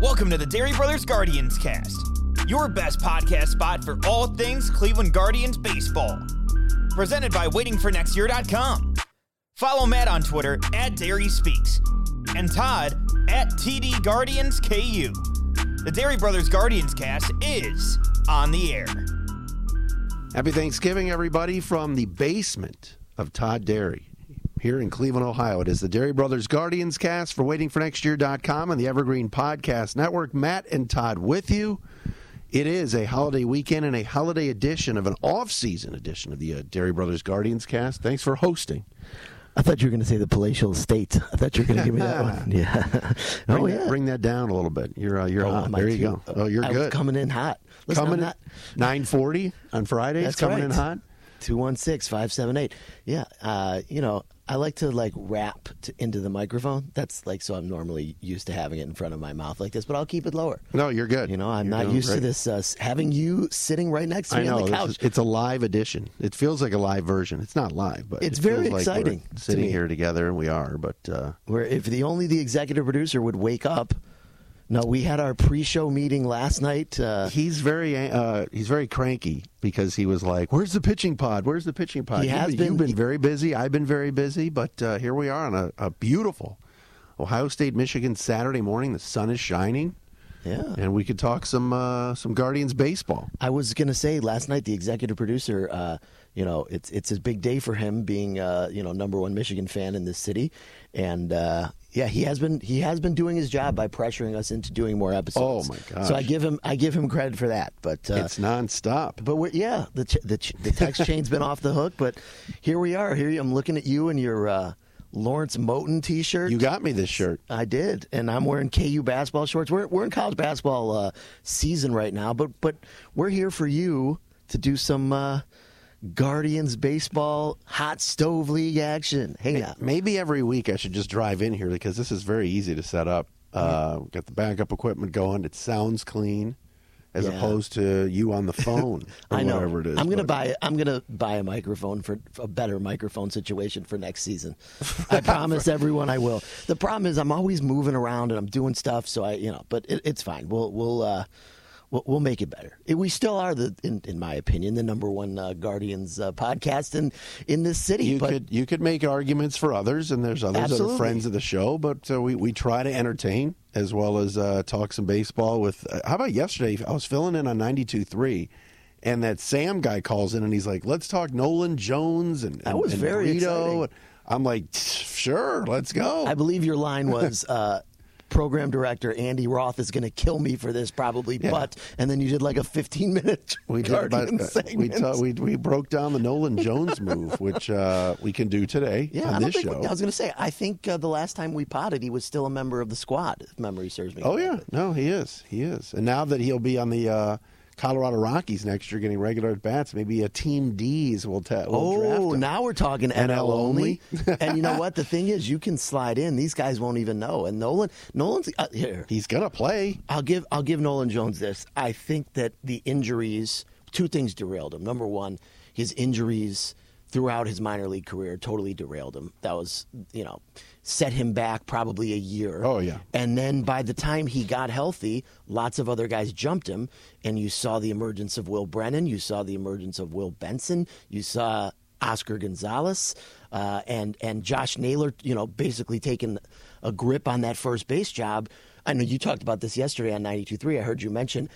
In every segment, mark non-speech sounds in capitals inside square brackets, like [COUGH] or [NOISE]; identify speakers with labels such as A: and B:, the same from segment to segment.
A: Welcome to the Dery Brothers Guardians cast, your best podcast spot for all things Cleveland Guardians baseball. Presented by waitingfornextyear.com. Follow Matt on Twitter at Dery Speaks and Todd at TD Guardians KU. The Dery Brothers Guardians cast is on the air.
B: Happy Thanksgiving, everybody, from the basement of Todd Dery here in Cleveland, Ohio. It is the Dery Brothers Guardians cast for waitingfornextyear.com and the Evergreen Podcast Network. Matt and Todd with you. It is a holiday weekend and a holiday edition of an off-season edition of the uh, Dery Brothers Guardians cast. Thanks for hosting.
C: I thought you were going to say the palatial estate. I thought you were going to give me that one. [LAUGHS] Yeah. [LAUGHS]
B: Bring,
C: oh
B: that,
C: yeah.
B: bring that down a little bit. You're uh, you're
C: Oh,
B: hot. There you go. Oh, you're
C: I
B: good.
C: coming in hot. Listen,
B: coming
C: not,
B: 9:40 on Fridays.
C: That's
B: coming in hot.
C: 216-578. Yeah. Uh, you know, I like to like rap to, into the microphone. That's like so I'm normally used to having it in front of my mouth like this, but I'll keep it lower.
B: No, you're good.
C: You know, I'm
B: You're
C: not used to this uh, having you sitting right next to me
B: know
C: on the couch.
B: is- it's a live edition. It feels like a live version. It's not live, but
C: It's
B: it
C: very
B: feels like we're
C: exciting to
B: sitting here together, and we are. But uh,
C: Where if the only the executive producer would wake up. No, we had our pre-show meeting last night. Uh,
B: he's very uh, he's very cranky because he was like, "Where's the pitching pod? Where's the pitching pod?"
C: He has
B: been,
C: been-
B: You've been very busy. I've been very busy, but uh, here we are on a, a beautiful Ohio State Michigan Saturday morning. The sun is shining,
C: yeah.
B: and we could talk some uh, some Guardians baseball.
C: I was gonna say last night the executive producer, uh, you know, it's it's a big day for him being uh, you know number one Michigan fan in this city, and uh, yeah, he has been he has been doing his job by pressuring us into doing more episodes.
B: Oh, my god!
C: So I give him I give him credit for that. But uh,
B: it's nonstop.
C: but we're, yeah, the ch- the ch- the text [LAUGHS] chain's been off the hook, but here we are. Here I'm looking at you in your uh, Lawrence Moten T-shirt.
B: You got me this shirt.
C: I did, and I'm wearing KU basketball shorts. We're we're in college basketball uh, season right now, but but we're here for you to do some uh, Guardians baseball hot stove league action. Hang on.
B: Maybe every week I should just drive in here because this is very easy to set up. Uh, got the backup equipment going. It sounds clean, as
C: Yeah.
B: opposed to you on the phone [LAUGHS] or
C: I know.
B: whatever it is.
C: I'm gonna
B: but-
C: buy. I'm gonna buy a microphone for for a better microphone situation for next season. [LAUGHS] I promise everyone I will. The problem is I'm always moving around and I'm doing stuff, so I, you know. But it, it's fine. We'll we'll uh, we'll, we'll make it better. We still are the, in, in my opinion, the number one uh, Guardians uh, podcast in in this city.
B: You
C: but
B: could you could make arguments for others, and there's others that are friends of the show. But uh, we we try to entertain as well as uh, talk some baseball. With uh, how about yesterday? I was filling in on 92.3, and that Sam guy calls in and he's like, "Let's talk Nolan Jones and
C: That was
B: and
C: very
B: Brito."
C: exciting.
B: I'm like, "Sure, let's go."
C: I believe your line was. [LAUGHS] Uh, Program director Andy Roth is going to kill me for this, probably.
B: Yeah.
C: But and then you did like a 15 minute [LAUGHS]
B: We did about, uh, we, ta- we we broke down the Nolan Jones move, [LAUGHS] which uh, we can do today
C: Yeah,
B: on this show.
C: I was going to say, I think uh, the last time we potted, he was still a member of the squad, if memory serves me.
B: Oh yeah, no, he is, he is, and now that he'll be on the uh, Colorado Rockies next year, getting regular at bats, maybe a Team D's will, ta- will draft
C: Oh, now we're talking NL,
B: NL
C: only.
B: only. [LAUGHS]
C: and you know what? The [LAUGHS] thing is, you can slide in. These guys won't even know. And Nolan, Nolan's uh, here.
B: he's gonna play.
C: I'll give I'll give Nolan Jones this. I think that the injuries, two things derailed him. Number one, his injuries throughout his minor league career totally derailed him. That was, you know, set him back probably a year.
B: Oh, yeah.
C: And then by the time he got healthy, lots of other guys jumped him, and you saw the emergence of Will Brennan, you saw the emergence of Will Benson, you saw Oscar Gonzalez, uh, and and Josh Naylor, you know, basically taking a grip on that first base job. I know you talked about this yesterday on 92.3. I heard you mention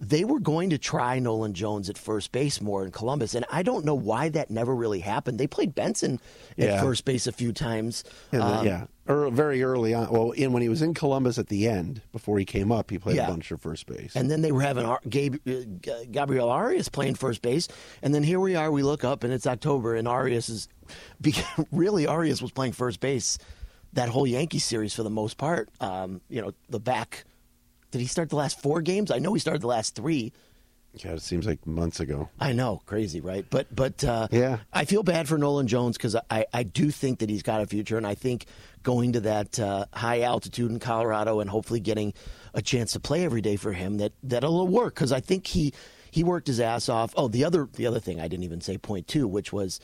C: they were going to try Nolan Jones at first base more in Columbus, and I don't know why that never really happened. They played Benson at
B: Yeah.
C: first base a few times.
B: Then,
C: Um,
B: yeah, or very early on. Well, in when he was in Columbus at the end, before he came up, he played
C: Yeah.
B: a bunch of first base.
C: And then they were having Ar- Gabe, uh, Gabriel Arias playing first base. And then here we are, we look up and it's October, and Arias is. [LAUGHS] Really, Arias was playing first base that whole Yankee series for the most part. Um, you know, the back. Did he start the last four games? I know he started the last three.
B: Yeah, it seems like months ago.
C: I know, crazy, right? But but uh,
B: Yeah.
C: I feel bad for Nolan Jones because I, I do think that he's got a future, and I think going to that uh, high altitude in Colorado and hopefully getting a chance to play every day for him that that'll work because I think he he worked his ass off. Oh, the other the other thing I didn't even say point two, which was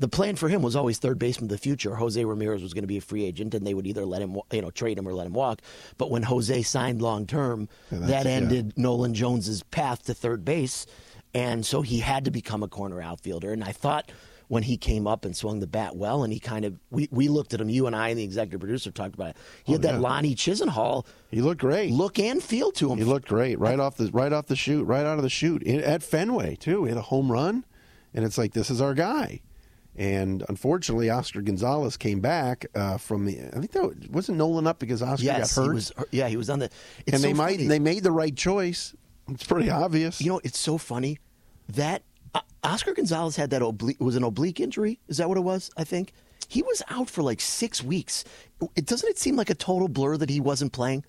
C: the plan for him was always third baseman of the future. Jose Ramirez was going to be a free agent, and they would either let him, you know, trade him or let him walk. But when Jose signed long term, that
B: yeah.
C: ended Nolan Jones's path to third base, and so he had to become a corner outfielder. And I thought when he came up and swung the bat well, and he kind of we, we looked at him, you and I and the executive producer talked about it. He oh, had that
B: Oh, yeah.
C: Lonnie Chisenhall
B: He looked great.
C: look and feel to him.
B: He looked great right off the right off the shoot, right out of the shoot at Fenway too. He had a home run, and it's like this is our guy. And unfortunately, Oscar Gonzalez came back uh, from the. I think that wasn't Nolan up because Oscar
C: yes,
B: got hurt,
C: he was. Yeah, he was on the. It's
B: and they
C: so
B: might
C: funny.
B: they made the right choice. It's pretty obvious.
C: You know, it's so funny that uh, Oscar Gonzalez had that oblique was an oblique injury. Is that what it was? I think he was out for like six weeks. It doesn't it seem like a total blur that he wasn't playing,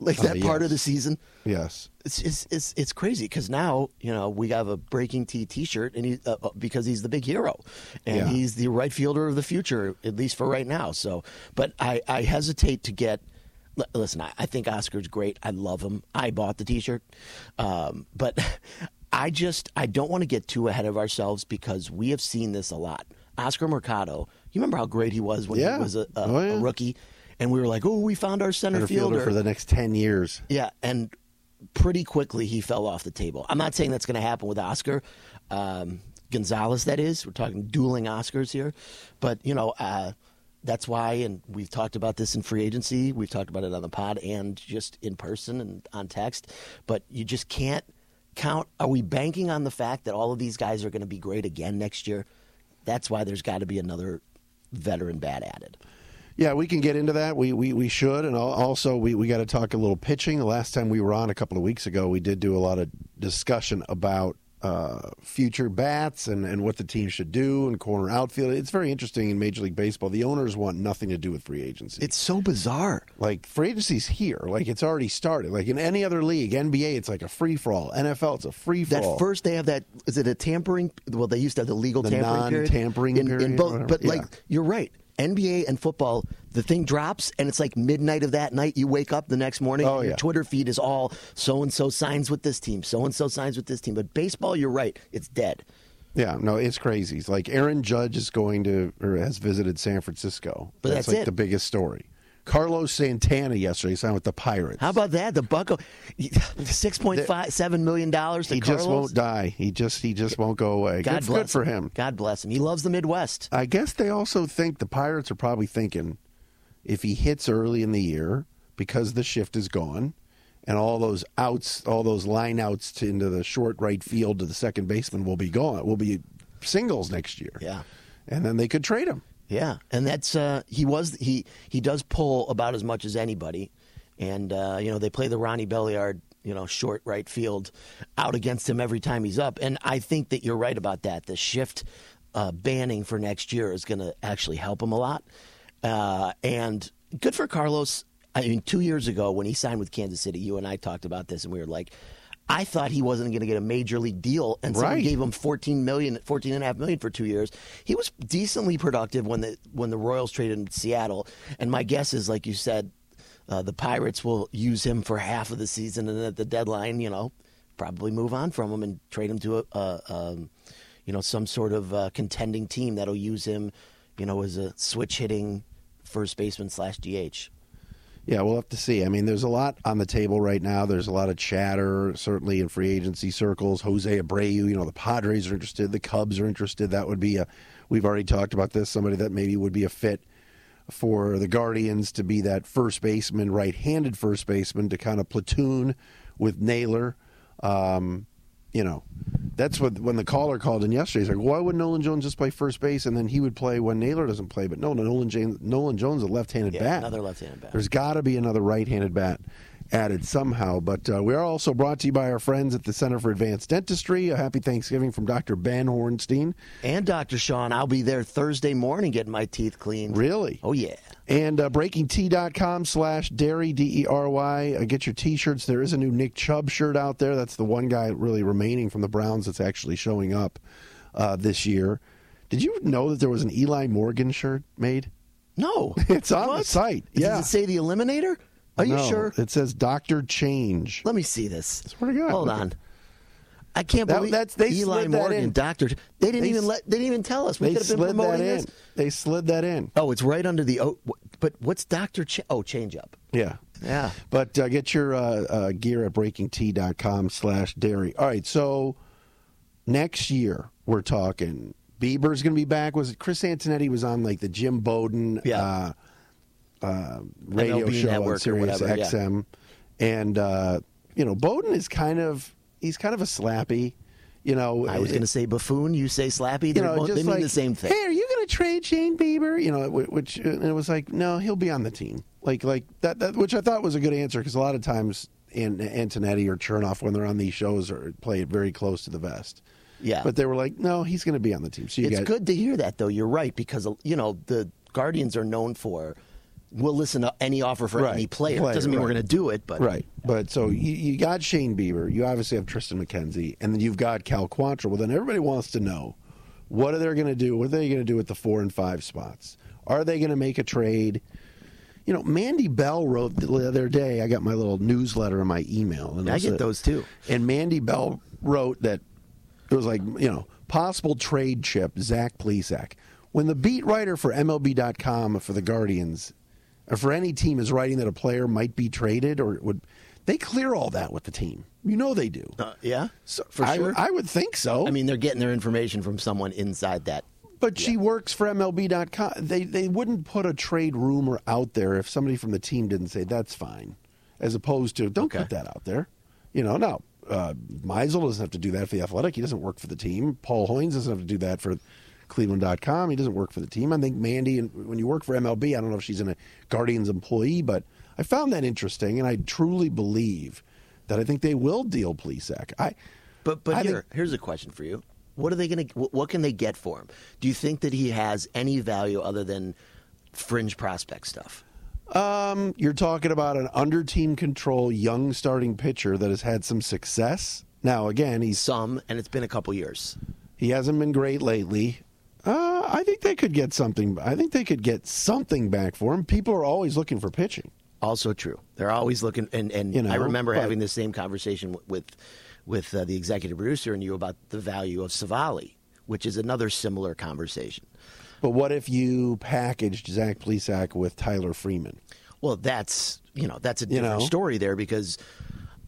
C: like
B: Oh,
C: that part of the season.
B: yes,
C: It's it's it's, it's crazy because now you know we have a breaking T T-shirt and he uh, uh, because he's the big hero and
B: Yeah.
C: he's the right fielder of the future at least for right now. So, but I I hesitate to get. li- Listen, I, I think Oscar's great. I love him. I bought the T-shirt, um, but I just I don't want to get too ahead of ourselves because we have seen this a lot. Oscar Mercado, you remember how great he was when
B: Yeah.
C: he was a, a,
B: Oh, yeah.
C: a rookie, and we were like, oh, we found our center,
B: center fielder
C: fielder
B: for the next ten years.
C: yeah, and pretty quickly he fell off the table. I'm not saying that's going to happen with Oscar um, Gonzalez. That is, we're talking dueling Oscars here, but you know. Uh, that's why, and we've talked about this in free agency. We've talked about it on the pod and just in person and on text. But you just can't count. Are we banking on the fact that all of these guys are going to be great again next year? That's why there's got to be another veteran bat added.
B: Yeah, we can get into that. We we, we should, and also we, we got to talk a little pitching. The last time we were on a couple of weeks ago, we did do a lot of discussion about uh, future bats and, and what the team should do and corner outfield. It's very interesting in Major League Baseball. The owners want nothing to do with free agency.
C: It's so bizarre.
B: like free agency's here. Like it's already started. Like in any other league, NBA, it's like a free for all. NFL, it's a free for all.
C: That first they have that is it a tampering? Well, they used to have the legal
B: The
C: tampering
B: non-tampering
C: in,
B: period
C: in
B: or
C: both, but like you're right. NBA and football, the thing drops, and it's like midnight of that night. You wake up the next morning,
B: Oh,
C: and your. Twitter feed is all so and so signs with this team, so and so signs with this team. But baseball, you're right, it's dead.
B: Yeah, no, it's crazy. It's like Aaron Judge is going to or has visited San Francisco.
C: But that's
B: like
C: it.
B: the biggest story. Carlos Santana yesterday signed with the Pirates.
C: How about that? The Bucko, six point five seven million dollars
B: he
C: Carlos.
B: just won't die. He just he just won't go away.
C: God
B: good,
C: bless
B: good for him.
C: God bless him. He loves the Midwest.
B: I guess they also think the Pirates are probably thinking if he hits early in the year because the shift is gone and all those outs, all those line outs to, into the short right field to the second baseman will be gone. Will be singles next year.
C: Yeah.
B: and then they could trade him.
C: Yeah, and that's uh, he was he he does pull about as much as anybody, and uh, you know they play the Ronnie Belliard you know short right field out against him every time he's up, and I think that you're right about that. The shift uh, banning for next year is going to actually help him a lot, uh, and good for Carlos. I mean, two years ago when he signed with Kansas City, you and I talked about this, and we were like. I thought he wasn't going to get a major league deal, and someone
B: Right.
C: gave him 14 million, 14 and a half million for two years. He was decently productive when the when the Royals traded him to Seattle, and my guess is, like you said, uh, the Pirates will use him for half of the season, and at the deadline, you know, probably move on from him and trade him to a, a um, you know, some sort of uh, contending team that'll use him, you know, as a switch hitting first baseman slash DH.
B: Yeah, we'll have to see. I mean, there's a lot on the table right now. There's a lot of chatter, certainly in free agency circles. Jose Abreu, you know, the Padres are interested, the Cubs are interested. That would be a. We've already talked about this. Somebody that maybe would be a fit for the Guardians to be that first baseman, right-handed first baseman, to kind of platoon with Naylor. Um, you know, that's what when the caller called in yesterday. He's like, "Why would Nolan Jones just play first base and then he would play when Naylor doesn't play?" But no, Nolan James, Nolan Jones a left-handed
C: Yeah,
B: bat.
C: another left-handed bat.
B: There's got to be another right-handed bat. added somehow. But uh, we are also brought to you by our friends at the Center for Advanced Dentistry. A happy Thanksgiving from Dr. Ben Hornstein.
C: And Dr. Sean, I'll be there Thursday morning getting my teeth cleaned.
B: Really?
C: Oh, yeah.
B: And uh, breakingt.com slash dery, D E R Y. Uh, get your t shirts. There is a new Nick Chubb shirt out there. That's the one guy really remaining from the Browns that's actually showing up uh, this year. Did you know that there was an Eli Morgan shirt made?
C: No. [LAUGHS]
B: It's on the
C: What?
B: site.
C: Does it say the Eliminator? Are you
B: No,
C: sure?
B: It says Doctor Change.
C: Let me see this.
B: Swear to God,
C: Hold on. I can't
B: That-
C: believe
B: that's- they
C: Eli
B: slid that
C: Morgan,
B: in.
C: Doctor. They didn't
B: They
C: even let. They didn't even tell us. We
B: They
C: could have been
B: slid that
C: promoting
B: in.
C: this.
B: They slid that in.
C: Oh, it's right under the. Oh, but what's Doctor? Ch- oh, change up.
B: Yeah.
C: Yeah.
B: But uh, get your uh, uh, gear at breakingt.com slash dery. All right, so next year we're talking Bieber's going to be back. Was it Chris Antonetti was on like the Jim Bowden
C: Yeah.
B: uh, uh, radio
C: MLB
B: show on
C: network or
B: Sirius
C: whatever, yeah.
B: XM, and uh, you know Bowden is kind of he's kind of a slappy. You know,
C: I was going to eh, say buffoon. You say slappy.
B: you know,
C: they mean
B: like,
C: the same thing.
B: Hey, are you going to trade Shane Bieber? You know, which uh, and it was like, no, he'll be on the team. Like, like that, that which I thought was a good answer because a lot of times, An- Antonetti or Chernoff when they're on these shows or play it very close to the vest.
C: Yeah.
B: but they were like, no, he's going to be on the team. So you
C: it's good to hear that, though. You're right because uh, you know the Guardians are known for. We'll listen to any offer for
B: Right.
C: any player.
B: Player,
C: Doesn't mean we're going to do it, but
B: Right. But so you, you got Shane Bieber. You obviously have Triston McKenzie. And then you've got Cal Quantrill. Well, then everybody wants to know what are they going to do? What are they going to do with the four and five spots? Are they going to make a trade? You know, Mandy Bell wrote the other day. I got my little newsletter in my email. And
C: I get
B: a-
C: those too.
B: And Mandy Bell wrote that it was like, you know, possible trade chip, Zach Plesac. When the beat writer for MLB.com for the Guardians, or for any team, is writing that a player might be traded or would, they clear all that with the team. You know they do.
C: uh, yeah,
B: So
C: for
B: I,
C: sure.
B: I would think so.
C: I mean, they're getting their information from someone inside that.
B: But she works for MLB.com. They they wouldn't put a trade rumor out there if somebody from the team didn't say that's fine, as opposed to don't
C: Okay.
B: put that out there. You know, no. Uh, Meisel doesn't have to do that for the Athletic. He doesn't work for the team. Paul Hoynes doesn't have to do that for Cleveland.com. He doesn't work for the team. I think Mandy, and when you work for MLB, I don't know if she's in a Guardians employee, but I found that interesting, and I truly believe that I think they will deal Plesac. I,
C: But but
B: I
C: here
B: think-
C: here's a question for you. What are they going to? What can they get for him? Do you think that he has any value other than fringe prospect stuff?
B: Um, you're talking about an under team control young starting pitcher that has had some success. Now, again, he's
C: Some, and it's been a couple years.
B: he hasn't been great lately. I think they could get something. I think they could get something back for him. People are always looking for pitching.
C: Also true. They're always looking, and and
B: You know,
C: I remember
B: but-
C: having the same conversation with with, uh, the executive producer and you about the value of Civale, which is another similar conversation.
B: But what if you packaged Zach Plesac with Tyler Freeman?
C: Well, that's you know that's a
B: You
C: different
B: know?
C: story there because,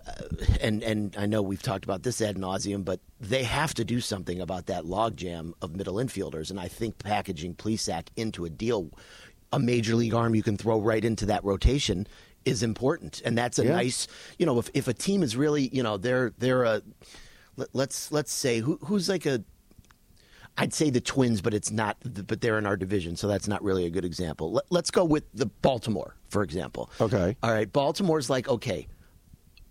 C: Uh, and and I know we've talked about this ad nauseum, but they have to do something about that logjam of middle infielders, and I think packaging Plesac into a deal, a major league arm you can throw right into that rotation is important, and that's a
B: Yeah.
C: nice you know if if a team is really you know they're they're a let, let's let's say who who's like a I'd say the Twins, but it's not. But they're in our division, so that's not really a good example. Let, let's go with the Baltimore, for example.
B: Okay.
C: All right. Baltimore's like, okay,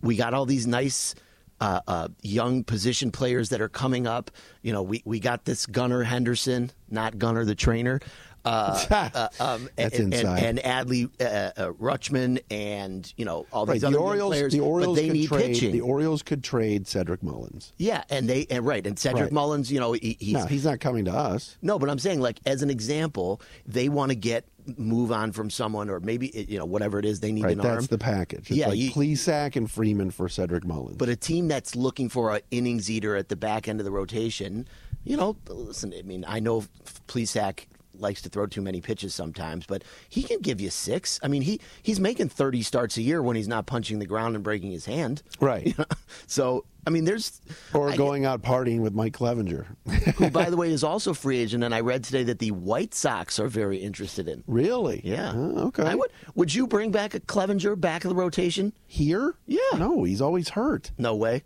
C: we got all these nice uh, uh, young position players that are coming up. You know, we, we got this Gunnar Henderson, not Gunner the trainer. Uh, [LAUGHS] uh, um,
B: That's
C: and,
B: inside.
C: and, and Adley uh, uh, Rutschman, and you know all
B: Right,
C: these
B: the
C: other young
B: Orioles.
C: players.
B: the Orioles
C: they
B: could
C: need
B: trade.
C: pitching.
B: The Orioles could trade Cedric Mullins.
C: yeah, and they and right, and Cedric
B: Right.
C: Mullins. You know, he, he's
B: no, he's not coming to us.
C: no, but I'm saying, like, as an example, they want to get move on from someone, or maybe you know whatever it is they need
B: Right,
C: an
B: that's
C: arm.
B: the package. It's
C: Yeah,
B: like
C: you-
B: Plesac and Freeman for Cedric Mullins.
C: but a team that's looking for an innings eater at the back end of the rotation, you know, listen. I mean, I know Plesac likes to throw too many pitches sometimes, but he can give you six. I mean, he he's making 30 starts a year when he's not punching the ground and breaking his hand.
B: Right. [LAUGHS]
C: so, I mean, there's
B: or
C: I-
B: going out partying with Mike Clevinger.
C: who, by [LAUGHS] the way, is also free agent, and I read today that the White Sox are very interested in.
B: really?
C: Yeah.
B: Oh, okay.
C: I would. Would you bring back a Clevinger back of the rotation?
B: Here?
C: Yeah.
B: No, he's always hurt.
C: No way.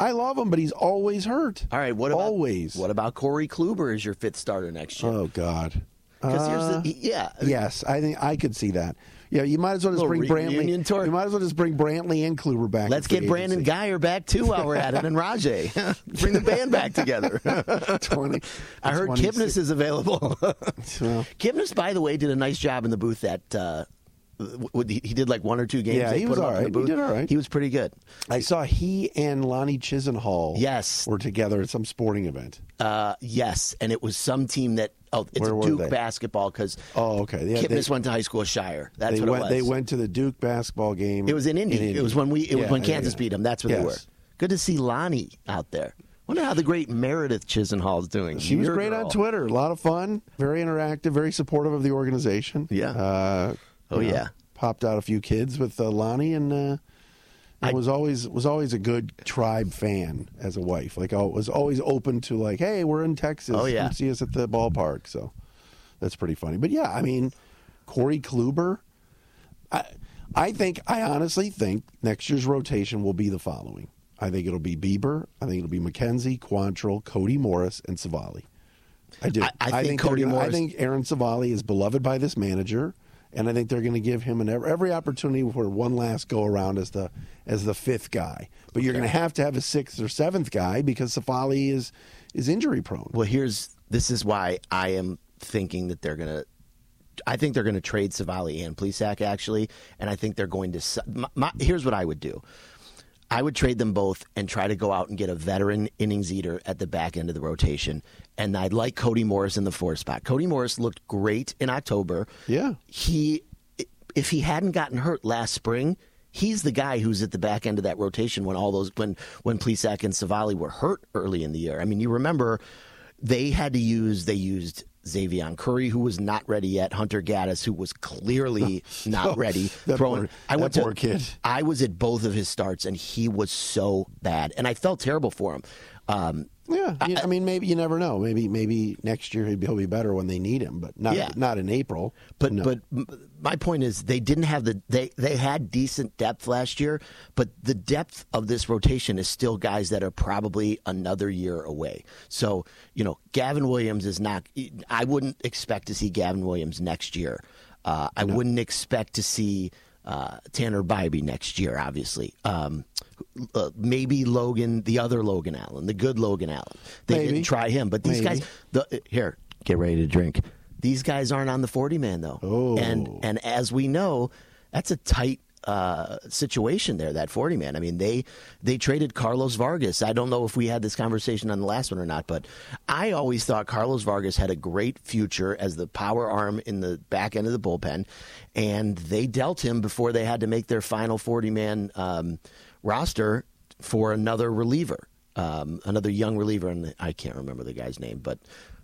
B: I love him, but he's always hurt.
C: All right. What about
B: always?
C: What about Corey Kluber as your fifth starter next year?
B: Oh God.
C: Because
B: Uh,
C: here's the yeah.
B: yes, I think I could see that. Yeah, you might as well just bring Brantley.
C: tour.
B: You might as well just bring Brantley and Kluber back.
C: Let's get Brandon
B: agency.
C: Guyer back too while we're at it, and Rajai. [LAUGHS] Bring the band back together. [LAUGHS]
B: 20, [LAUGHS]
C: I heard
B: 26.
C: Kipnis is available.
B: Well,
C: Kipnis, by the way, did a nice job in the booth. At uh, he did like one or two games.
B: Yeah, he was all
C: in
B: right. He did all right.
C: He was pretty good.
B: I saw he and Lonnie Chisenhall.
C: Yes.
B: were together at some sporting event.
C: Uh, yes, and it was some team that. Oh, it's Duke
B: they?
C: basketball because
B: Oh, okay. Yeah,
C: Kipnis
B: they-
C: went to high school Shire. That's what
B: went.
C: it was.
B: They went to the Duke basketball game.
C: It was in Indy. It was when we. It was when Kansas
B: yeah.
C: beat them. That's where they were. Good to see Lonnie out there. Wonder how the great Meredith Chisenhall is doing.
B: She was
C: Your
B: great
C: girl.
B: on Twitter. A lot of fun. Very interactive. Very supportive of the organization.
C: Yeah.
B: Uh,
C: Oh,
B: know,
C: yeah.
B: Popped out a few kids with uh, Lonnie and. Uh,
C: I-
B: was always was always a good tribe fan as a wife. Like I was always open to like, hey, we're in Texas.
C: Oh, yeah.
B: Come see us at the ballpark. So that's pretty funny. But yeah, I mean, Corey Kluber. I I think I honestly think next year's rotation will be the following. I think it'll be Bieber. I think it'll be McKenzie, Quantrill, Cody Morris, and Civale. I do.
C: I- I think
B: they're
C: Cody Morris-
B: I think Aaron Civale is beloved by this manager, and I think they're going to give him an every, opportunity for one last go around as the as the fifth guy. But you're going to have to have a sixth or seventh guy because Civale is is injury prone.
C: Well, here's this is why I am thinking that they're gonna. I think they're going to trade Civale and Plesac actually, and I think they're going to. My, my, here's what I would do. I would trade them both and try to go out and get a veteran innings eater at the back end of the rotation. And I'd like Cody Morris in the four spot. Cody Morris looked great in October.
B: Yeah.
C: He, if he hadn't gotten hurt last spring, he's the guy who's at the back end of that rotation when all those when when Plesac and Civale were hurt early in the year. I mean, you remember they had to use they used Xzavion Curry, who was not ready yet, Hunter Gaddis, who was clearly [LAUGHS] not ready. throwing,
B: poor-
C: I went
B: poor
C: to,
B: kid.
C: I was at both of his starts, and he was so bad, and I felt terrible for him. Um,
B: Yeah, I, I mean, maybe you never know. Maybe maybe next year he'll be, better when they need him, but not
C: Yeah.
B: not in April.
C: But
B: No.
C: but my point is they didn't have the they they had decent depth last year, but the depth of this rotation is still guys that are probably another year away. So you know, Gavin Williams is not. I wouldn't expect to see Gavin Williams next year. Uh, I wouldn't expect to see uh, Tanner Bibee next year. Obviously. Um, uh, maybe Logan, the other Logan Allen, the good Logan Allen. They
B: Maybe.
C: didn't try him, but these
B: Maybe.
C: guys. The, here, get ready to drink. These guys aren't on the forty man though,
B: Oh.
C: and and as we know, that's a tight uh, situation there. That forty man. I mean, they they traded Carlos Vargas. I don't know if we had this conversation on the last one or not, but I always thought Carlos Vargas had a great future as the power arm in the back end of the bullpen, and they dealt him before they had to make their final forty man um, roster for another reliever. Um, another young reliever, and I can't remember the guy's name, but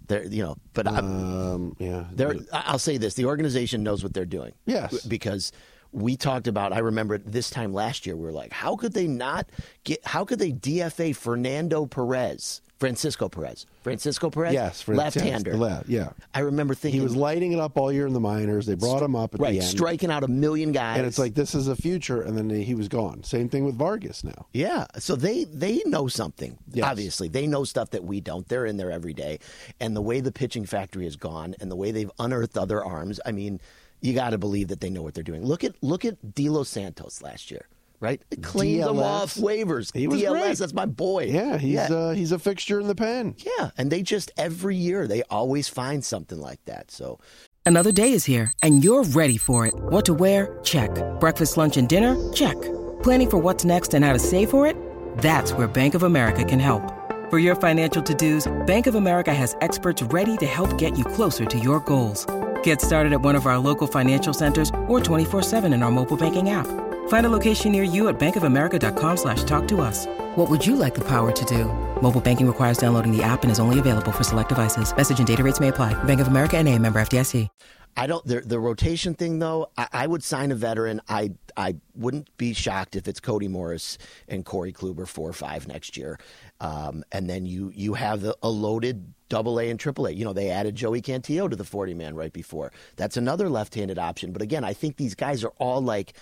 C: they're you know, but
B: um, yeah,
C: I'll say this: the organization knows what they're doing.
B: Yes.
C: because we talked about. I remember this time last year, we were like, how could they not get? How could they DFA Fernando Perez, Francisco Perez, Francisco Perez,
B: yes,
C: left-hander.
B: yes, left, yeah.
C: I remember thinking
B: He was lighting it up all year in the minors. They brought him up at
C: right,
B: the
C: striking out a million guys,
B: and it's like this is a future, and then he was gone. Same thing with Vargas now.
C: Yeah, so they they know something.
B: Yes.
C: Obviously, they know stuff that we don't. They're in there every day, and the way the pitching factory has gone, and the way they've unearthed other arms. I mean, you got to believe that they know what they're doing. Look at look at De Los Santos last year, right? They Cleaned them off waivers.
B: He was
C: DLS,
B: great.
C: that's my boy.
B: Yeah, he's
C: yeah.
B: Uh, he's a fixture in the pen.
C: yeah, and they just every year they always find something like that. So
D: Another day is here, and you're ready for it. What to wear? Check. Breakfast, lunch, and dinner? Check. Planning for what's next and how to save for it? That's where Bank of America can help. For your financial to-dos, Bank of America has experts ready to help get you closer to your goals. Get started at one of our local financial centers or 24-7 in our mobile banking app. Find a location near you at bankofamerica.com slash talk to us. What would you like the power to do? Mobile banking requires downloading the app and is only available for select devices. Message and data rates may apply. Bank of America and a member FDIC.
C: I don't the the rotation thing though. I, I would sign a veteran. I I wouldn't be shocked if it's Cody Morris and Corey Kluber four or five next year, um, and then you you have the, a loaded double A and triple A. You know they added Joey Cantillo to the forty man right before. That's another left handed option. But again, I think these guys are all like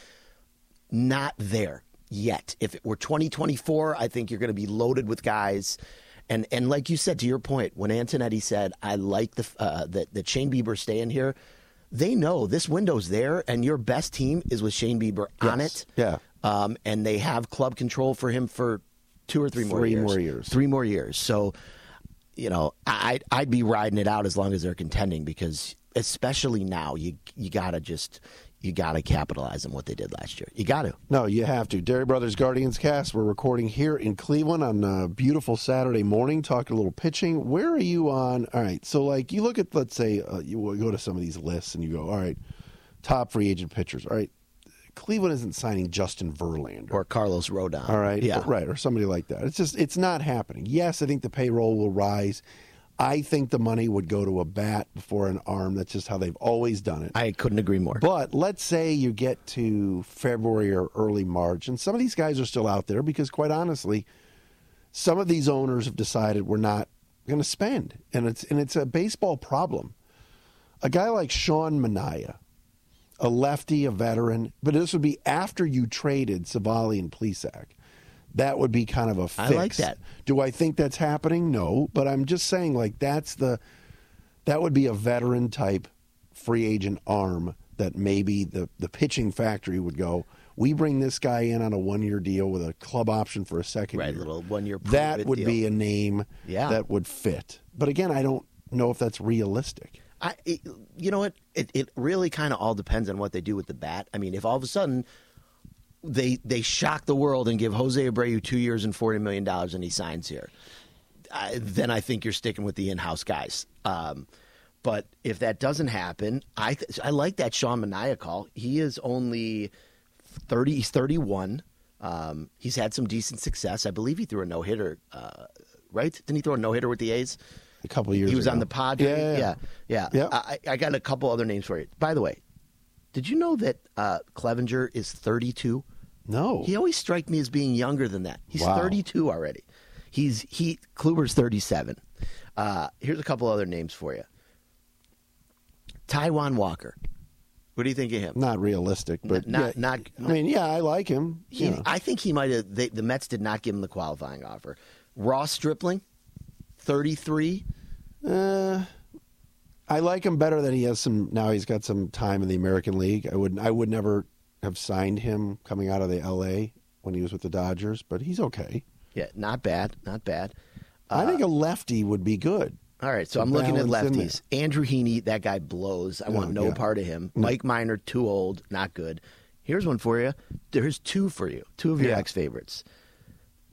C: not there yet. If it were 2024, I think you're going to be loaded with guys. And and like you said to your point, when Antonetti said, "I like the uh, that that Shane Bieber staying here," they know this window's there, and your best team is with Shane Bieber on
B: Yes.
C: it.
B: Yeah.
C: Um, and they have club control for him for two or three more
B: Three
C: years.
B: more years.
C: Three more years. So, you know, I'd, I'd be riding it out as long as they're contending because, especially now, you you gotta just you gotta capitalize on what they did last year. You got to.
B: No, you have to. Dery Brothers Guardians cast. We're recording here in Cleveland on a beautiful Saturday morning, talking a little pitching. Where are you on? All right. So, like, you look at, let's say, uh, you go to some of these lists and you go, all right, top free agent pitchers. All right. Cleveland isn't signing Justin Verlander.
C: Or Carlos Rodon.
B: All right.
C: Yeah.
B: Right. Or somebody like that. It's just, it's not happening. Yes, I think the payroll will rise. I think the money would go to a bat before an arm. That's just how they've always done it.
C: I couldn't agree more.
B: But let's say you get to February or early March, and some of these guys are still out there because, quite honestly, some of these owners have decided we're not going to spend, and it's and it's a baseball problem. A guy like Sean Mania, a lefty, a veteran, but this would be after you traded Civale and Plesac. That would be kind of a fix.
C: I like that.
B: Do I think that's happening? No, but I'm just saying like that's the that would be a veteran type free agent arm that maybe the the pitching factory would go. We bring this guy in on a one year deal with a club option for a second
C: Right,
B: year.
C: little one-year
B: That would
C: deal.
B: be a name
C: Yeah.
B: that would fit. But again, I don't know if that's realistic.
C: I, it, you know what? It, it really kind of all depends on what they do with the bat. I mean, if all of a sudden they they shock the world and give Jose Abreu two years and forty million dollars and he signs here, I, then I think you're sticking with the in-house guys. Um, but if that doesn't happen, I th- I like that Sean Manaea call. He is only thirty. He's thirty-one. Um, he's had some decent success. I believe he threw a no hitter. Uh, right? Didn't he throw a no hitter with the A's?
B: A couple years
C: He was
B: ago.
C: on the Padres.
B: Yeah,
C: Yeah,
B: yeah.
C: yeah.
B: Yeah.
C: I, I got a couple other names for you. By the way, did you know that uh, Clevinger is 32?
B: No.
C: He always struck me as being younger than that. He's
B: Wow.
C: 32 already. He's he Kluber's 37. Uh, here's a couple other names for you. Taijuan Walker. What do you think of him?
B: not realistic, but
C: not-
B: yeah,
C: not-
B: I mean, yeah, I like him.
C: He. I think he might have. They, the Mets did not give him the qualifying offer. Ross Stripling, 33.
B: Uh, I like him better that he has some. Now he's got some time in the American League. I would I would never have signed him coming out of the L.A. when he was with the Dodgers, but he's okay.
C: Yeah, not bad, not bad.
B: I think a lefty would be good.
C: All right, so I'm looking at
B: balance in there.
C: lefties. Andrew Heaney, that guy blows. I want
B: Oh,
C: no
B: yeah.
C: part of him. Mike Minor, too old, not good. Here's one for you. There's two for you. Two of your
B: Yeah.
C: ex favorites.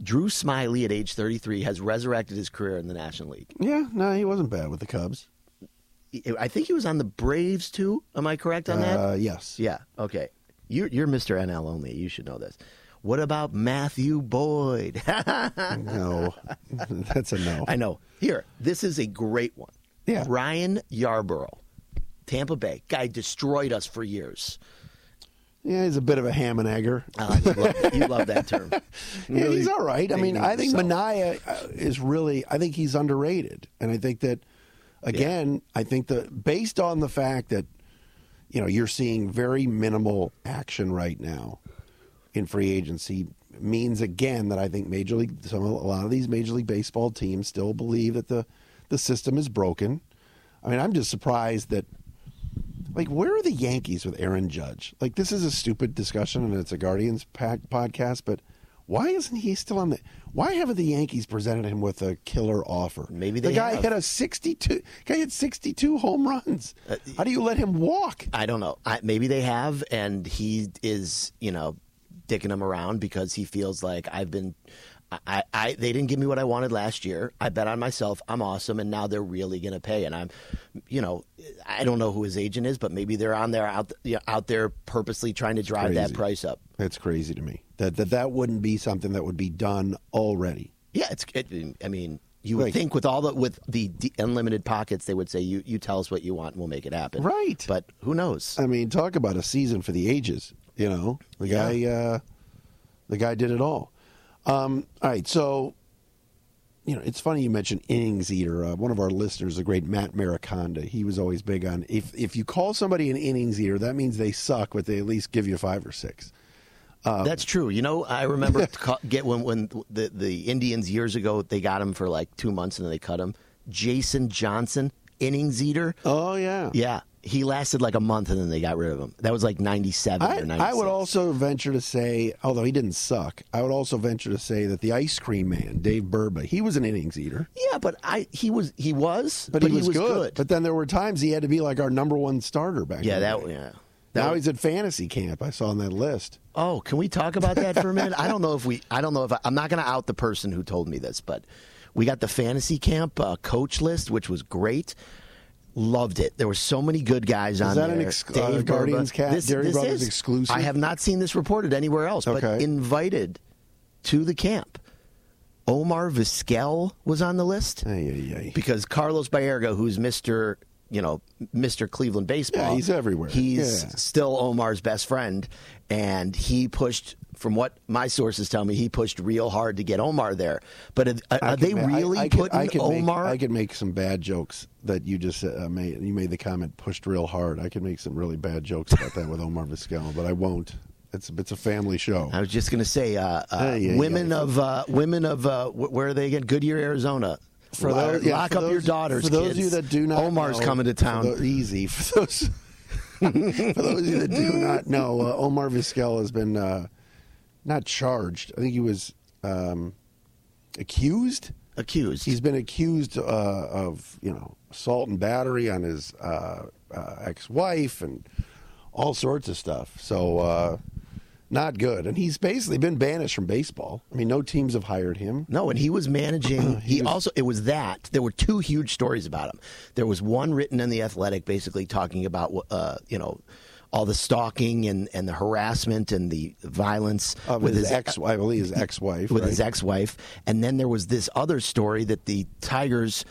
C: Drew Smyly at age 33 has resurrected his career in the National League.
B: Yeah, no, he wasn't bad with the Cubs.
C: I think he was on the Braves too. Am I correct on that?
B: Uh, yes.
C: Yeah. Okay. You're you're Mr. NL only. You should know this. What about Matthew Boyd? [LAUGHS]
B: No, [LAUGHS] that's a no.
C: I know. Here, this is a great one.
B: Yeah.
C: Ryan Yarbrough, Tampa Bay. Guy destroyed us for years.
B: Yeah, he's a bit of a ham and egger.
C: Uh, you, love, you love that term. [LAUGHS]
B: Yeah,
C: Really
B: he's all right. I mean, I think. Manaea uh, is really. I think he's underrated, and I think that again, I think that based on the fact that you know you're seeing very minimal action right now in free agency means again that I think major league some a lot of these major league baseball teams still believe that the the system is broken. I mean, I'm just surprised that like where are the Yankees with Aaron Judge? Like this is a stupid discussion and it's a Guardians pack podcast, but why isn't he still on the? Why haven't the Yankees presented him with a killer offer?
C: Maybe
B: the guy
C: have.
B: hit a sixty-two. Guy hit sixty-two home runs.
C: Uh,
B: How do you let him walk?
C: I don't know. I, maybe they have, and he is, you know, dicking them around because he feels like I've been. I, I they didn't give me what I wanted last year. I bet on myself. I'm awesome, and now they're really going to pay. And I'm, you know, I don't know who his agent is, but maybe they're on there out you know, out there purposely trying to drive that price up.
B: That's crazy to me. That that that wouldn't be something that would be done already.
C: Yeah, it's. It, I mean, you would
B: Like-
C: think with all the with the d- unlimited pockets, they would say you you tell us what you want and we'll make it happen.
B: Right.
C: But who knows?
B: I mean, talk about a season for the ages. You know, the
C: Yeah.
B: guy, uh, the guy did it all. Um, all right, so you know, it's funny you mentioned innings eater. Uh, one of our listeners, the great Matt Mariconda, he was always big on if if you call somebody an innings eater, that means they suck, but they at least give you five or six.
C: That's true. You know, I remember [LAUGHS] get when when the the Indians years ago they got him for like two months and then they cut him. Jason Johnson, innings eater.
B: Oh yeah.
C: Yeah, he lasted like a month and then they got rid of him. That was like 97
B: I,
C: or 96.
B: I would also venture to say, although he didn't suck, I would also venture to say that the ice cream man, Dave Burba, he was an innings eater.
C: Yeah, but I he was he was
B: But, he, was good. But then there were times he had to be like our number one starter back
C: yeah, that
B: day.
C: yeah. That
B: Now
C: was-
B: he's at fantasy camp. I saw on that list.
C: Oh, can we talk about that for a minute? I don't know if we. I don't know if I, I'm not going to out the person who told me this, but we got the fantasy camp uh, coach list, which was great. Loved it. There were so many good guys on
B: that
C: there.
B: an ex- uh,
C: Dave
B: Guardians
C: Burba.
B: cat-
C: This,
B: Dairy
C: this
B: Brothers
C: is-
B: exclusive?
C: I have not seen this reported anywhere else, but invited to the camp. Omar Vizquel was on the list because Carlos Baerga, who's Mister, you know, Mister Cleveland baseball,
B: Yeah, he's everywhere.
C: He's
B: Yeah.
C: still Omar's best friend, and he pushed. From what my sources tell me, he pushed real hard to get Omar there. But are, are
B: I
C: they
B: ma-
C: really
B: I could-
C: putting
B: I could
C: Omar?
B: Make, I could make some bad jokes that you just uh, made. You made the comment pushed real hard. I could make some really bad jokes about that with Omar Vizquel, but I won't. It's it's a family show.
C: I was just going to say, uh, uh,
B: ay,
C: women
B: ay.
C: of uh, women of uh, wh- where are they again? Goodyear, Arizona.
B: For
C: Lock-
B: those- yeah,
C: lock
B: for
C: up your daughters.
B: For those
C: kids.
B: of you that do not,
C: Omar's
B: know,
C: coming to
B: for
C: town.
B: easy for those. [LAUGHS] for those of you that do not know, uh, Omar Vizquel has been uh, not charged. I think he was um, accused.
C: Accused.
B: He's been accused uh, of you know assault and battery on his uh, uh, ex-wife and all sorts of stuff. So uh, not good. And he's basically been banished from baseball. I mean, no teams have hired him.
C: No, and he was managing. [CLEARS THROAT] he
B: was-
C: also it was that there were two huge stories about him. There was one written in the Athletic, basically talking about uh, you know all the stalking and, and the harassment and the violence
B: Of his, ex, I believe his ex-wife,
C: with
B: right?
C: his ex-wife, and then there was this other story that the Tigers.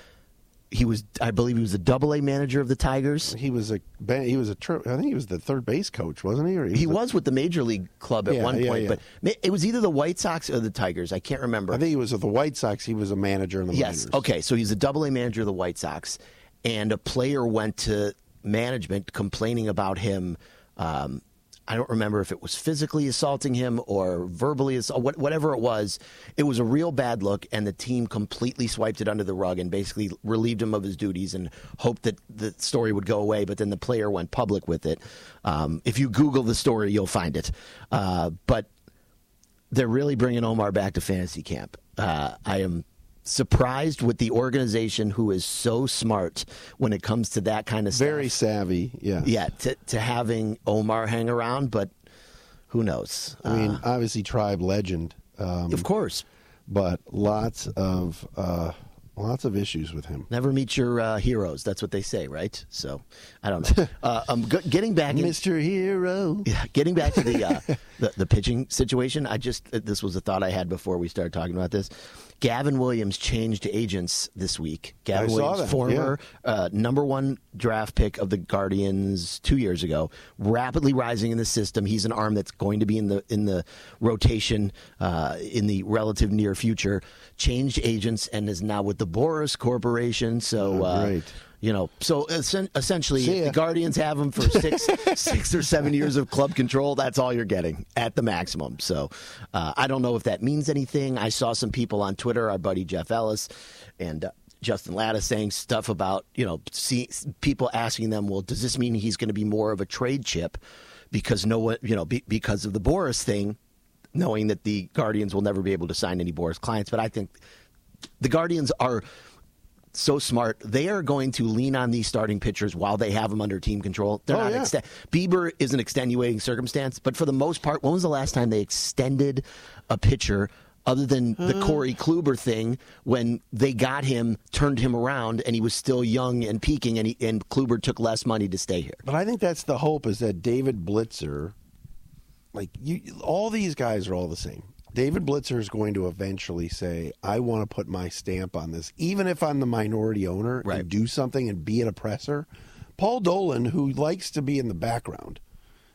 C: He was, I believe, he was the Double A manager of the Tigers.
B: He was a he was a I think he was the third base coach, wasn't he? Or
C: He
B: the-
C: was with the major league club at
B: Yeah,
C: one
B: yeah,
C: point,
B: yeah.
C: but it was either the White Sox or the Tigers. I can't remember.
B: I think he was with the White Sox. He was a manager in the
C: Yes.
B: minors.
C: Okay. So he's a double A manager of the White Sox, and a player went to management complaining about him. Um, I don't remember if it was physically assaulting him or verbally assault, whatever it was. It was a real bad look, and the team completely swiped it under the rug and basically relieved him of his duties and hoped that the story would go away. But then the player went public with it. Um, if you Google the story, you'll find it. Uh, but they're really bringing Omar back to fantasy camp. Uh, I am surprised with the organization who is so smart when it comes to that kind of stuff.
B: Very savvy. Yeah.
C: yeah, to, to having Omar hang around, but who knows?
B: I mean, obviously, tribe legend. Um,
C: Uh, of course,
B: but lots of uh, lots of issues with him.
C: never meet your uh, heroes. That's what they say, right? So I don't know. [LAUGHS] uh, um, g- getting back in,
B: Mr. Hero.
C: Yeah, getting back to the, uh, [LAUGHS] the the pitching situation, I just uh, this was a thought I had before we started talking about this. Gavin Williams changed agents this week. Gavin
B: I
C: Williams, former uh, number one draft pick of the Guardians two years ago, rapidly rising in the system. He's an arm that's going to be in the in the rotation uh, in the relative near future. Changed agents and is now with the Boras Corporation. So
B: Oh,
C: uh, you know, so essen- essentially,
B: See
C: if
B: ya.
C: the Guardians have them for six, [LAUGHS] six or seven years of club control. That's all you're getting at the maximum. So, uh, I don't know if that means anything. I saw some people on Twitter, our buddy Jeff Ellis and uh, Justin Latta, saying stuff about you know, see, people asking them, well, does this mean he's going to be more of a trade chip because no one, you know, be, because of the Boras thing, knowing that the Guardians will never be able to sign any Boris clients. But I think the Guardians are so smart. They are going to lean on these starting pitchers while they have them under team control. They're
B: Oh,
C: not
B: yeah.
C: exten- Bieber is an extenuating circumstance, but for the most part, when was the last time they extended a pitcher? Other than the hmm. Corey Kluber thing, when they got him, turned him around, and he was still young and peaking, and, he, and Kluber took less money to stay here.
B: But I think that's the hope is that David Blitzer, like you, all these guys are all the same. David Blitzer is going to eventually say, "I want to put my stamp on this, even if I'm the minority owner,
C: Right.
B: and do something and be an oppressor." Paul Dolan, who likes to be in the background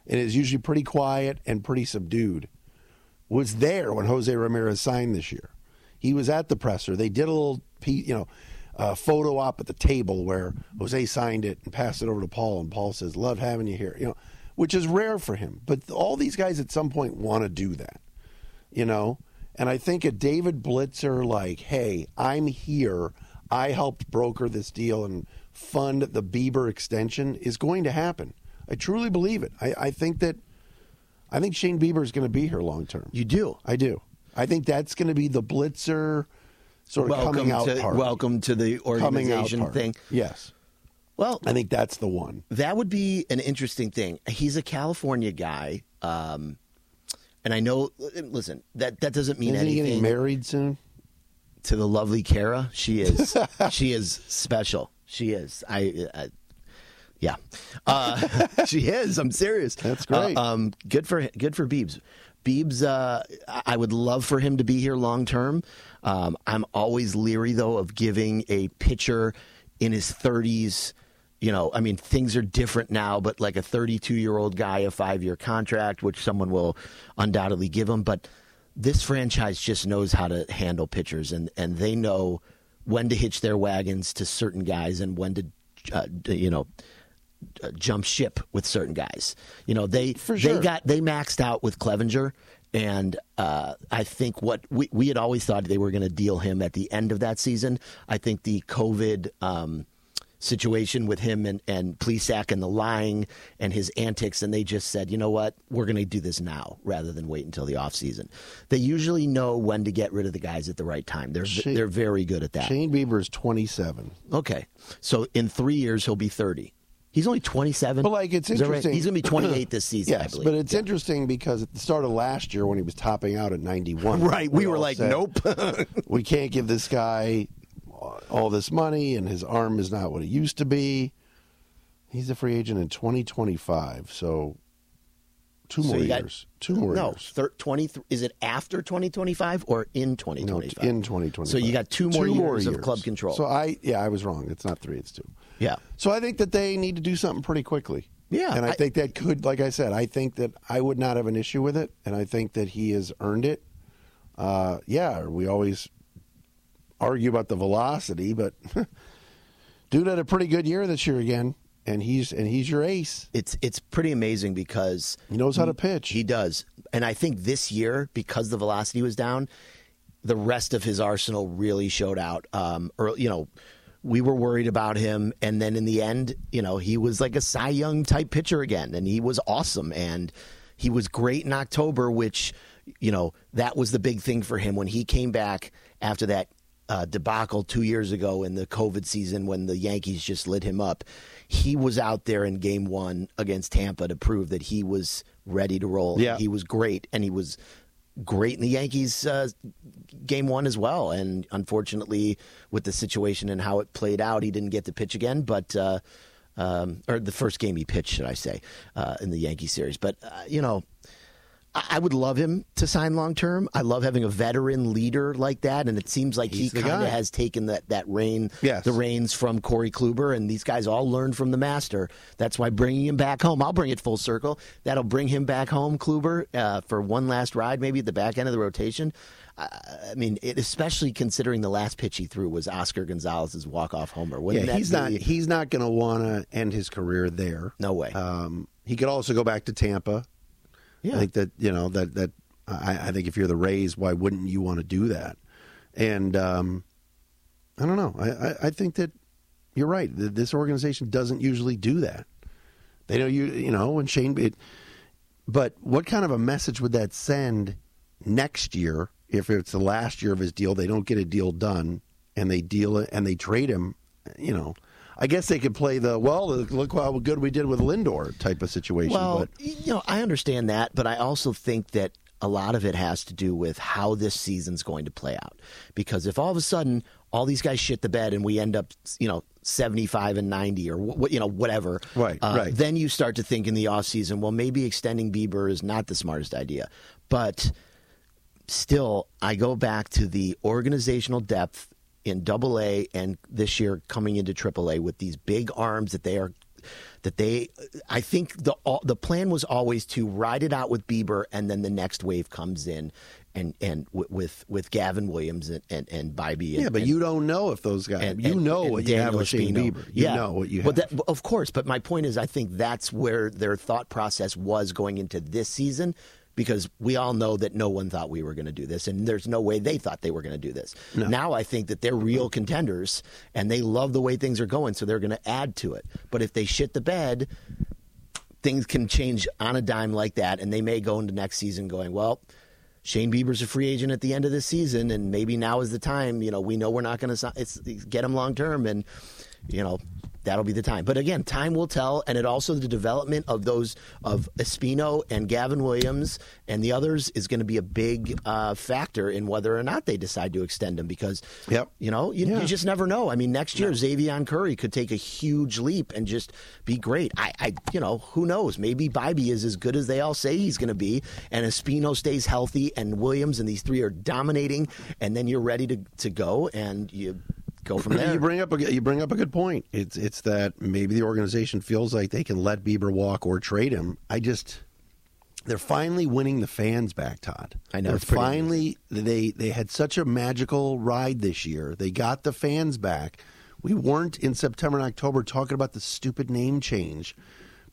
B: and is usually pretty quiet and pretty subdued, was there when Jose Ramirez signed this year. He was at the presser. They did a little, you know, uh, photo op at the table where Jose signed it and passed it over to Paul, and Paul says, "Love having you here," you know, which is rare for him. But all these guys at some point want to do that, you know. And I think a David Blitzer, like, "Hey, I'm here. I helped broker this deal and fund the Bieber extension is going to happen. I truly believe it. I, I think that I think Shane Bieber is going to be here long term.
C: You do.
B: I do. I think that's going to be the blitzer sort of
C: welcome
B: coming out
C: to
B: part.
C: welcome to the organization thing.
B: Yes,
C: Well,
B: I think that's the one.
C: that would be an interesting thing. He's a California guy, um, and I know. Listen, that that doesn't mean anything.
B: Isn't he getting married soon?
C: to the lovely Kara. She is [LAUGHS] she is special. She is. I. I yeah, uh, [LAUGHS] she is. I'm serious.
B: That's great.
C: Uh, um, good for good for Beebs. Beebs, uh, I would love for him to be here long term. Um, I'm always leery though of giving a pitcher in his 30s. You know, I mean, things are different now, but like a 32 year old guy, a five year contract, which someone will undoubtedly give him. But this franchise just knows how to handle pitchers, and, and they know when to hitch their wagons to certain guys and when to, uh, you know, uh, jump ship with certain guys. You know, they
B: For
C: they got they maxed out with Clevinger, and uh, I think what we we had always thought they were going to deal him at the end of that season. I think the COVID. Um, situation with him and, and Plesac and the lying and his antics and they just said, you know what, we're going to do this now rather than wait until the offseason. They usually know when to get rid of the guys at the right time. They're
B: Shane-
C: they're very good at that.
B: Shane Bieber is 27.
C: Okay. So in 3 years he'll be 30. He's only 27.
B: But like it's
C: that right?
B: interesting.
C: He's going to be [CLEARS THROAT] 28 this season, I
B: Yes,
C: believe.
B: but it's interesting because at the start of last year when he was topping out at 91,
C: Right, we were like,
B: said,
C: nope. [LAUGHS]
B: we can't give this guy all this money, and his arm is not what it used to be. He's a free agent in 2025, so two
C: So
B: more
C: you got-
B: years. two more
C: no,
B: years.
C: thir- 20 is it after 2025 or in
B: No,
C: 2025?
B: in 2025.
C: So you got two more years of club control.
B: So I, yeah, I was wrong. It's not three; it's two.
C: yeah.
B: So I think that they need to do something pretty quickly.
C: Yeah,
B: and I,
C: I-
B: think that could, like I said, I think that I would not have an issue with it, and I think that he has earned it. Uh, yeah, we always argue about the velocity, but [LAUGHS] dude had a pretty good year this year again, and he's and he's your ace.
C: It's it's pretty amazing because
B: He knows how to pitch.
C: He does. And I think this year, because the velocity was down, the rest of his arsenal really showed out. Um, or, you know, we were worried about him. And then in the end, you know, he was like a Cy Young type pitcher again. And he was awesome. And he was great in October, which, you know, that was the big thing for him when he came back after that uh, debacle two years ago in the COVID season when the Yankees just lit him up. He was out there in game one against Tampa to prove that he was ready to roll.
B: Yeah.
C: He was great, and he was great in the Yankees uh, game one as well. And unfortunately, with the situation and how it played out, he didn't get to pitch again. But uh, um, or the first game he pitched, should I say, uh, in the Yankee series. But uh, you know, I would love him to sign long term. I love having a veteran leader like that, and it seems like
B: He's
C: he kind of has taken that that reign,
B: Yes.
C: the reins from Corey Kluber, and these guys all learned from the master. That's why bringing him back home, I'll bring it full circle. That'll bring him back home, Kluber, uh, for one last ride, maybe at the back end of the rotation. Uh, I mean, it, especially considering the last pitch he threw was Oscar Gonzalez's walk off homer. Wouldn't
B: yeah, he's not he's not going to want to end his career there.
C: No way.
B: Um, he could also go back to Tampa.
C: Yeah.
B: I think that you know that that I, I think if you're the Rays, why wouldn't you want to do that? And um, I don't know. I, I, I think that you're right. Th- This organization doesn't usually do that. They know you. You know, when Shane. It, but what kind of a message would that send next year if it's the last year of his deal? They don't get a deal done, and they deal it and they trade him. You know. I guess they could play the well. Look how good we did with Lindor type of situation.
C: Well,
B: but
C: you know, I understand that, but I also think that a lot of it has to do with how this season's going to play out. Because if all of a sudden all these guys shit the bed and we end up, you know, 75 and 90 or what, you know, whatever,
B: Right,
C: uh,
B: right.
C: then you start to think in the off season well, maybe extending Bieber is not the smartest idea. But still, I go back to the organizational depth in Double A and this year coming into Triple A with these big arms that they are. That they, I think the all- the plan was always to ride it out with Bieber, and then the next wave comes in, and and wi- with with Gavin Williams and and, and Bibee.
B: yeah, but
C: and-
B: you don't know if those guys.
C: and-
B: you know
C: and
B: what you have
C: Daniel
B: with Shane Bieber. You
C: yeah.
B: know what you have.
C: But that, of course, but my point is, I think that's where their thought process was going into this season. Because we all know that no one thought we were going to do this, and there's no way they thought they were going to do this. Now I think that they're real contenders, and they love the way things are going, so they're going to add to it. But if they shit the bed, things can change on a dime like that, and they may go into next season going, well. Shane Bieber's a free agent at the end of this season, and maybe now is the time. You know, we know we're not going to get him long term, and you know that'll be the time. But again, time will tell, and it also the development of those of Espino and Gavin Williams and the others is going to be a big uh, factor in whether or not they decide to extend him because
B: Yep.
C: you know you,
B: Yeah.
C: you just never know. I mean, next year Xzavion Curry could take a huge leap and just be great. I, I you know who knows? Maybe Bibee is as good as they all say he's going to be, and Espino stays healthy, and Williams and these three are dominating, and then you're ready to to go and you go from there.
B: You bring up a you bring up a good point. It's it's that maybe the organization feels like they can let Bieber walk or trade him. I just they're finally winning the fans back, Todd.
C: I know,
B: They're finally they they had such a magical ride this year. They got the fans back. We weren't in September and October talking about the stupid name change.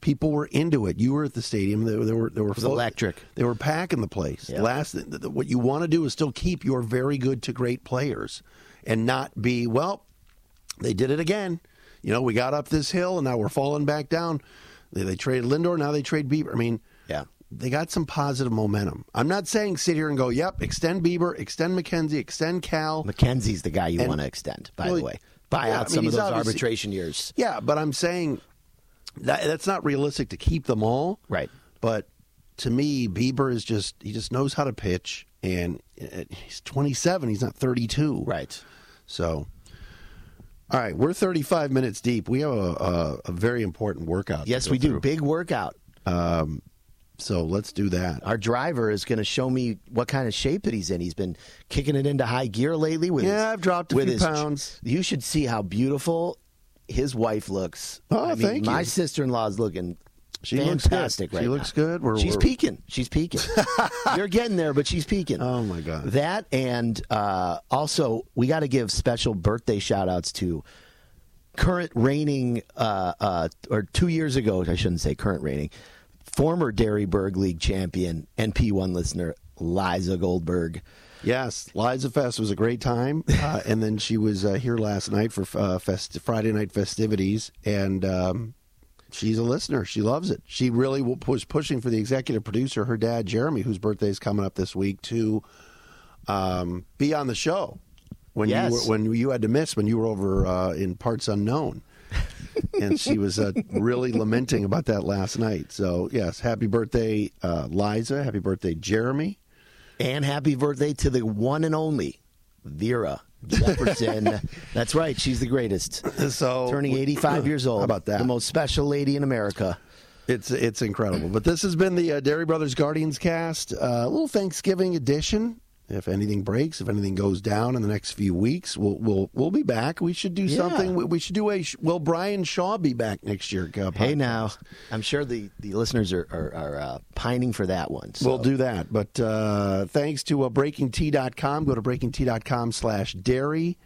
B: People were into it. You were at the stadium. They, they were they were
C: was electric.
B: They were packing the place.
C: Yeah.
B: Last, what you want to do is still keep your very good to great players, and not be well. They did it again. You know, we got up this hill and now we're falling back down. They, they traded Lindor, now they trade Bieber. I mean,
C: Yeah.
B: they got some positive momentum. I'm not saying sit here and go, "Yep, extend Bieber, extend McKenzie, extend Cal."
C: McKenzie's the guy you
B: And-
C: want to extend, by
B: Well,
C: the way. Buy
B: yeah,
C: out
B: I mean,
C: some of those arbitration years.
B: Yeah, but I'm saying that that's not realistic to keep them all.
C: Right.
B: But to me, Bieber is just he just knows how to pitch, and uh, he's 27. He's not 32.
C: Right.
B: So, all right, we're 35 minutes deep. We have a, a, a very important workout.
C: Yes, we do. Big workout.
B: So let's do that.
C: Our driver is going to show me what kind of shape that he's in. He's been kicking it into high gear lately. With
B: Yeah,
C: his-
B: I've dropped a
C: with
B: few
C: his-
B: pounds.
C: You should see how beautiful his wife looks.
B: Oh,
C: I mean,
B: thank
C: My sister-in-law is looking.
B: She looks good.
C: fantastic right
B: She
C: now.
B: looks good. We're-
C: she's
B: we're-
C: peaking. She's peaking. [LAUGHS] You're getting there, but she's peaking.
B: Oh, my God.
C: That and uh, also we got to give special birthday shout outs to current reigning uh, uh, or two years ago I shouldn't say current reigning former Derryburgh League champion and P1 listener Liza Goldberg.
B: Yes, Liza Fest was a great time, uh, [LAUGHS] and then she was uh, here last night for uh, fest- Friday night festivities, and um, she's a listener. She loves it. She really was pushing for the executive producer, her dad Jeremy, whose birthday is coming up this week, to um, be on the show when
C: Yes.
B: you were, when you had to miss when you were over uh, in parts unknown. [LAUGHS] and she was uh, really lamenting about that last night. So yes, happy birthday, uh, Liza. Happy birthday, Jeremy.
C: And happy birthday to the one and only Vera Jefferson. [LAUGHS] That's right, she's the greatest.
B: So
C: Turning 85 years old.
B: How about that?
C: The most special lady in America.
B: It's it's incredible. But this has been the uh, Dery Brothers Guardians cast, uh, a little Thanksgiving edition. If anything breaks, if anything goes down in the next few weeks, we'll we'll we'll be back. We should do
C: Yeah.
B: something. We, we should do a. Will Brian Shaw be back next year? Uh,
C: Hey now, I'm sure the, the listeners are, are, are uh, pining for that one. So.
B: We'll do that. But uh, thanks to uh, BreakingT.com. Go to BreakingT.com slash dery.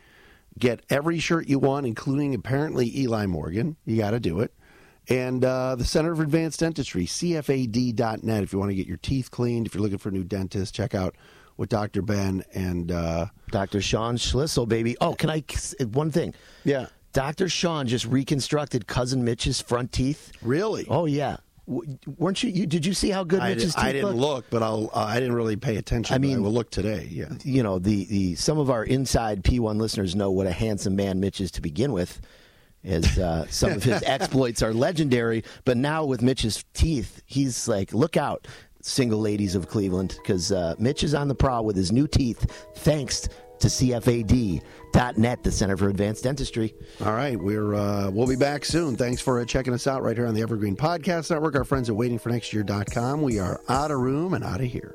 B: Get every shirt you want, including apparently Eli Morgan. You got to do it. And uh, the Center for Advanced Dentistry, CFAD.net. If you want to get your teeth cleaned, if you're looking for a new dentist, check out with Dr. Ben. And uh,
C: Dr. Sean Schlissel, baby. Oh, can I one thing?
B: yeah,
C: Dr. Sean just reconstructed cousin Mitch's front teeth.
B: really?
C: Oh yeah, W- weren't you? you did you see how good
B: I,
C: Mitch's
B: di-
C: teeth
B: I didn't
C: look?
B: look, but I'll. Uh, I didn't really pay attention.
C: I mean,
B: will look today. Yeah.
C: You know, the, the some of our inside P1 listeners know what a handsome man Mitch is to begin with. As uh, some of his [LAUGHS] exploits are legendary, but now with Mitch's teeth, he's like, look out, single ladies of Cleveland, because uh, Mitch is on the prowl with his new teeth, thanks to CFAD.net, the Center for Advanced Dentistry.
B: All right, we're uh, we'll be back soon. Thanks for uh, checking us out right here on the Evergreen Podcast Network. Our friends at waitingfornextyear.com. We are out of room and out of here.